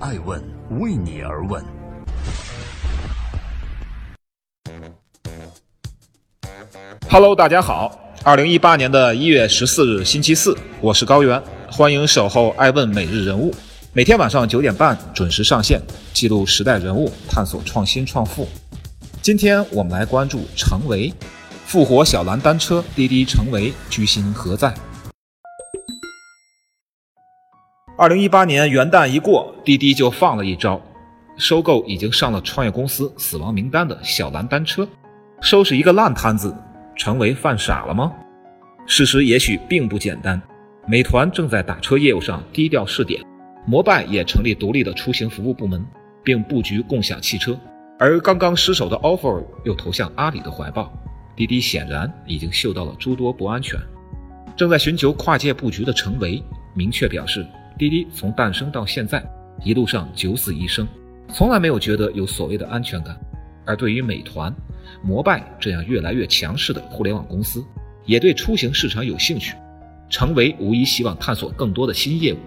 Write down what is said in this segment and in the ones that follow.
爱问为你而问。Hello，大家好。二零一八年的一月十四日，星期四，我是高原，欢迎守候爱问每日人物，每天晚上九点半准时上线，记录时代人物，探索创新创富。今天我们来关注成为复活小蓝单车，滴滴成为居心何在？二零一八年元旦一过，滴滴就放了一招，收购已经上了创业公司死亡名单的小蓝单车，收拾一个烂摊子。成为犯傻了吗？事实也许并不简单。美团正在打车业务上低调试点，摩拜也成立独立的出行服务部门，并布局共享汽车。而刚刚失手的 offer 又投向阿里的怀抱，滴滴显然已经嗅到了诸多不安全。正在寻求跨界布局的成维明确表示，滴滴从诞生到现在一路上九死一生，从来没有觉得有所谓的安全感。而对于美团。摩拜这样越来越强势的互联网公司，也对出行市场有兴趣，成为无疑希望探索更多的新业务，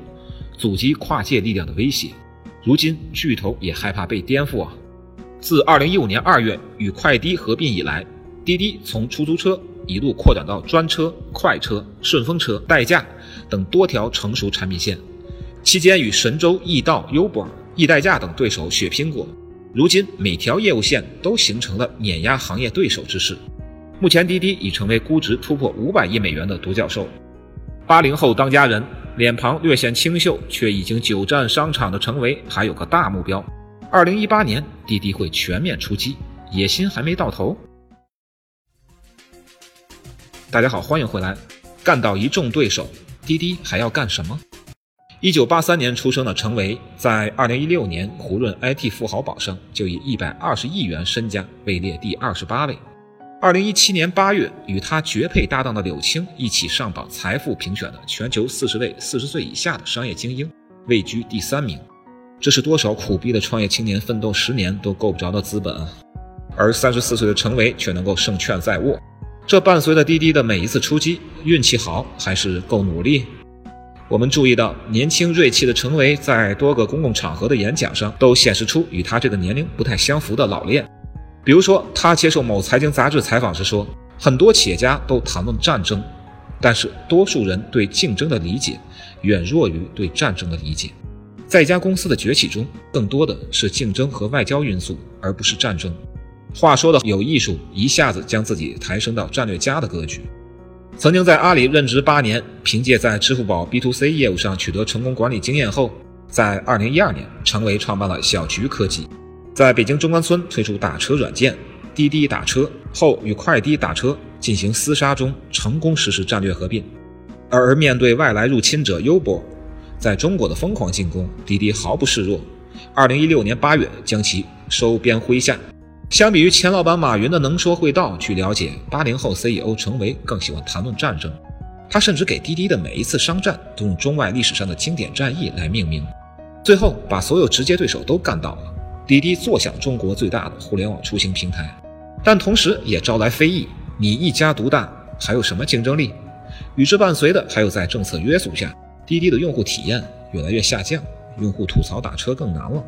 阻击跨界力量的威胁。如今巨头也害怕被颠覆啊！自二零一五年二月与快滴合并以来，滴滴从出租车一路扩展到专车、快车、顺风车、代驾等多条成熟产品线，期间与神州易到、优博、易代驾等对手血拼过。如今每条业务线都形成了碾压行业对手之势。目前滴滴已成为估值突破五百亿美元的独角兽。八零后当家人，脸庞略显清秀却已经久占商场的程维，还有个大目标：二零一八年滴滴会全面出击，野心还没到头。大家好，欢迎回来。干倒一众对手，滴滴还要干什么？一九八三年出生的程维，在二零一六年胡润 IT 富豪榜上就以一百二十亿元身家位列第二十八位。二零一七年八月，与他绝配搭档的柳青一起上榜财富评选的全球四十位四十岁以下的商业精英，位居第三名。这是多少苦逼的创业青年奋斗十年都够不着的资本啊！而三十四岁的程维却能够胜券在握，这伴随着滴滴的每一次出击，运气好还是够努力？我们注意到，年轻锐气的陈维在多个公共场合的演讲上，都显示出与他这个年龄不太相符的老练。比如说，他接受某财经杂志采访时说，很多企业家都谈论战争，但是多数人对竞争的理解远弱于对战争的理解。在一家公司的崛起中，更多的是竞争和外交因素，而不是战争。话说的有艺术，一下子将自己抬升到战略家的格局。曾经在阿里任职八年，凭借在支付宝 B to C 业务上取得成功管理经验后，在二零一二年成为创办了小桔科技，在北京中关村推出打车软件滴滴打车后，与快滴打车进行厮杀中成功实施战略合并。而面对外来入侵者 Uber 在中国的疯狂进攻，滴滴毫不示弱，二零一六年八月将其收编麾下。相比于前老板马云的能说会道，据了解，八零后 CEO 程维更喜欢谈论战争。他甚至给滴滴的每一次商战都用中外历史上的经典战役来命名，最后把所有直接对手都干倒了。滴滴坐享中国最大的互联网出行平台，但同时也招来非议：你一家独大，还有什么竞争力？与之伴随的还有在政策约束下，滴滴的用户体验越来越下降，用户吐槽打车更难了。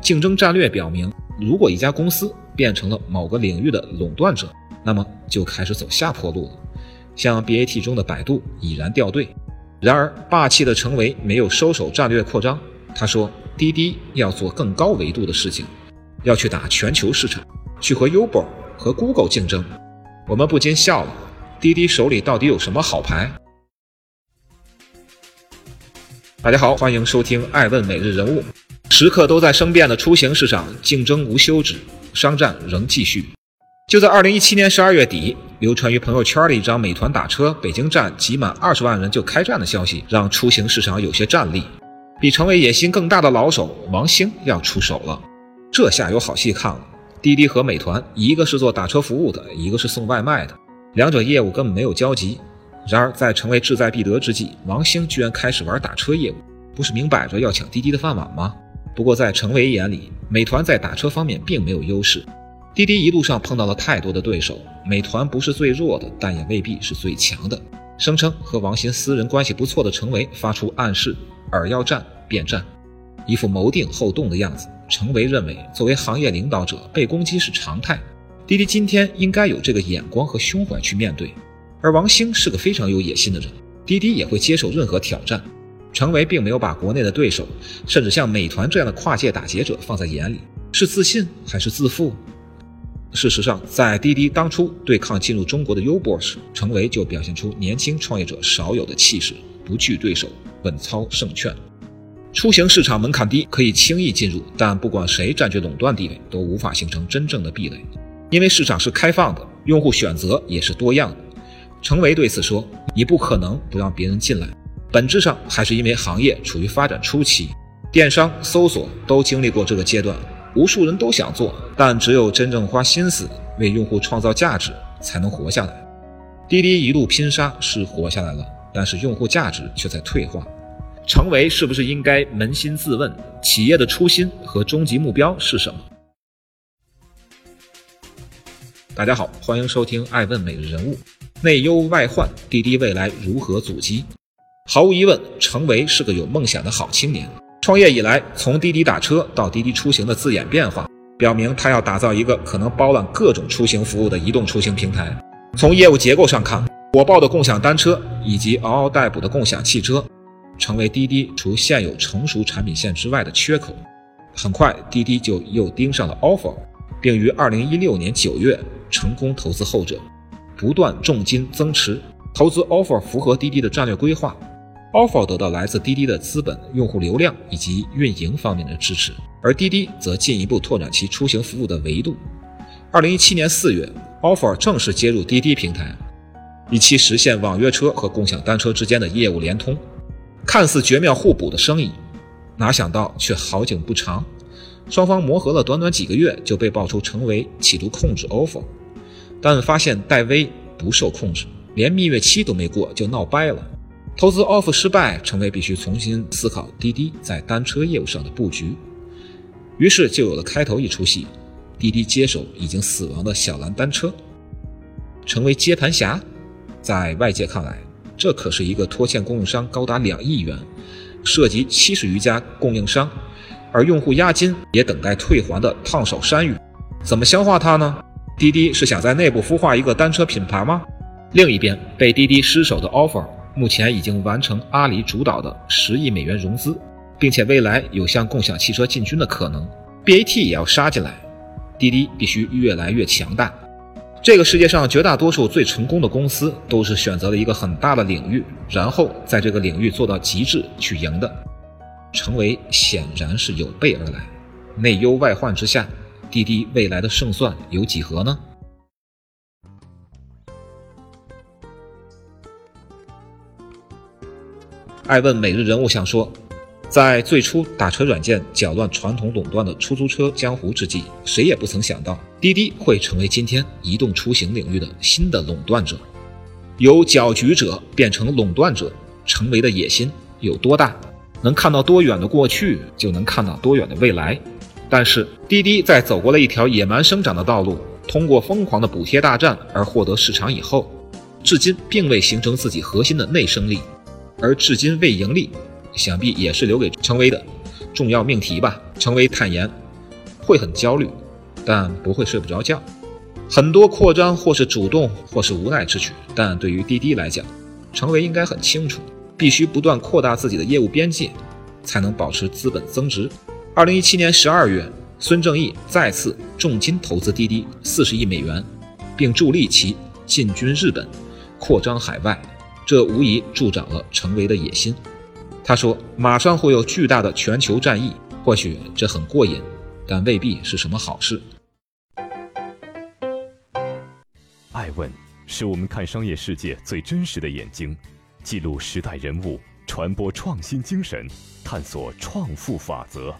竞争战略表明，如果一家公司变成了某个领域的垄断者，那么就开始走下坡路了。像 BAT 中的百度已然掉队。然而，霸气的程维没有收手战略扩张。他说：“滴滴要做更高维度的事情，要去打全球市场，去和 Uber 和 Google 竞争。”我们不禁笑了。滴滴手里到底有什么好牌？大家好，欢迎收听《爱问每日人物》。时刻都在生变的出行市场，竞争无休止。商战仍继续。就在二零一七年十二月底，流传于朋友圈的一张美团打车北京站挤满二十万人就开战的消息，让出行市场有些战栗。比成为野心更大的老手王兴要出手了，这下有好戏看了。滴滴和美团，一个是做打车服务的，一个是送外卖的，两者业务根本没有交集。然而在成为志在必得之际，王兴居然开始玩打车业务，不是明摆着要抢滴滴的饭碗吗？不过，在程维眼里，美团在打车方面并没有优势。滴滴一路上碰到了太多的对手，美团不是最弱的，但也未必是最强的。声称和王鑫私人关系不错的程维发出暗示：尔要战便战。一副谋定后动的样子。程维认为，作为行业领导者，被攻击是常态。滴滴今天应该有这个眼光和胸怀去面对。而王兴是个非常有野心的人，滴滴也会接受任何挑战。程维并没有把国内的对手，甚至像美团这样的跨界打劫者放在眼里，是自信还是自负？事实上，在滴滴当初对抗进入中国的优波时，程维就表现出年轻创业者少有的气势，不惧对手，稳操胜券。出行市场门槛低，可以轻易进入，但不管谁占据垄断地位，都无法形成真正的壁垒，因为市场是开放的，用户选择也是多样的。程维对此说：“你不可能不让别人进来，本质上还是因为行业处于发展初期，电商、搜索都经历过这个阶段，无数人都想做，但只有真正花心思为用户创造价值，才能活下来。滴滴一路拼杀是活下来了，但是用户价值却在退化。”程维是不是应该扪心自问，企业的初心和终极目标是什么？大家好，欢迎收听《爱问每日人物》。内忧外患，滴滴未来如何阻击？毫无疑问，程维是个有梦想的好青年。创业以来，从滴滴打车到滴滴出行的字眼变化，表明他要打造一个可能包揽各种出行服务的移动出行平台。从业务结构上看，火爆的共享单车以及嗷嗷待哺的共享汽车。成为滴滴除现有成熟产品线之外的缺口。很快，滴滴就又盯上了 offer，并于二零一六年九月成功投资后者，不断重金增持。投资 offer 符合滴滴的战略规划，offer 得到来自滴滴的资本、用户流量以及运营方面的支持，而滴滴则进一步拓展其出行服务的维度。二零一七年四月，offer 正式接入滴滴平台，以期实现网约车和共享单车之间的业务联通。看似绝妙互补的生意，哪想到却好景不长。双方磨合了短短几个月，就被爆出成为企图控制 offer，但发现戴威不受控制，连蜜月期都没过就闹掰了。投资 offer 失败，成为必须重新思考滴滴在单车业务上的布局。于是就有了开头一出戏：滴滴接手已经死亡的小蓝单车，成为接盘侠。在外界看来。这可是一个拖欠供应商高达两亿元，涉及七十余家供应商，而用户押金也等待退还的烫手山芋，怎么消化它呢？滴滴是想在内部孵化一个单车品牌吗？另一边，被滴滴失手的 offer 目前已经完成阿里主导的十亿美元融资，并且未来有向共享汽车进军的可能，BAT 也要杀进来，滴滴必须越来越强大。这个世界上绝大多数最成功的公司，都是选择了一个很大的领域，然后在这个领域做到极致去赢的。成为显然是有备而来，内忧外患之下，滴滴未来的胜算有几何呢？爱问每日人物想说。在最初打车软件搅乱传统垄断的出租车江湖之际，谁也不曾想到滴滴会成为今天移动出行领域的新的垄断者。由搅局者变成垄断者，成为的野心有多大？能看到多远的过去，就能看到多远的未来。但是滴滴在走过了一条野蛮生长的道路，通过疯狂的补贴大战而获得市场以后，至今并未形成自己核心的内生力，而至今未盈利。想必也是留给成威的重要命题吧。成威坦言，会很焦虑，但不会睡不着觉。很多扩张或是主动或是无奈之举，但对于滴滴来讲，成威应该很清楚，必须不断扩大自己的业务边界，才能保持资本增值。二零一七年十二月，孙正义再次重金投资滴滴四十亿美元，并助力其进军日本，扩张海外，这无疑助长了陈维的野心。他说：“马上会有巨大的全球战役，或许这很过瘾，但未必是什么好事。”爱问是我们看商业世界最真实的眼睛，记录时代人物，传播创新精神，探索创富法则。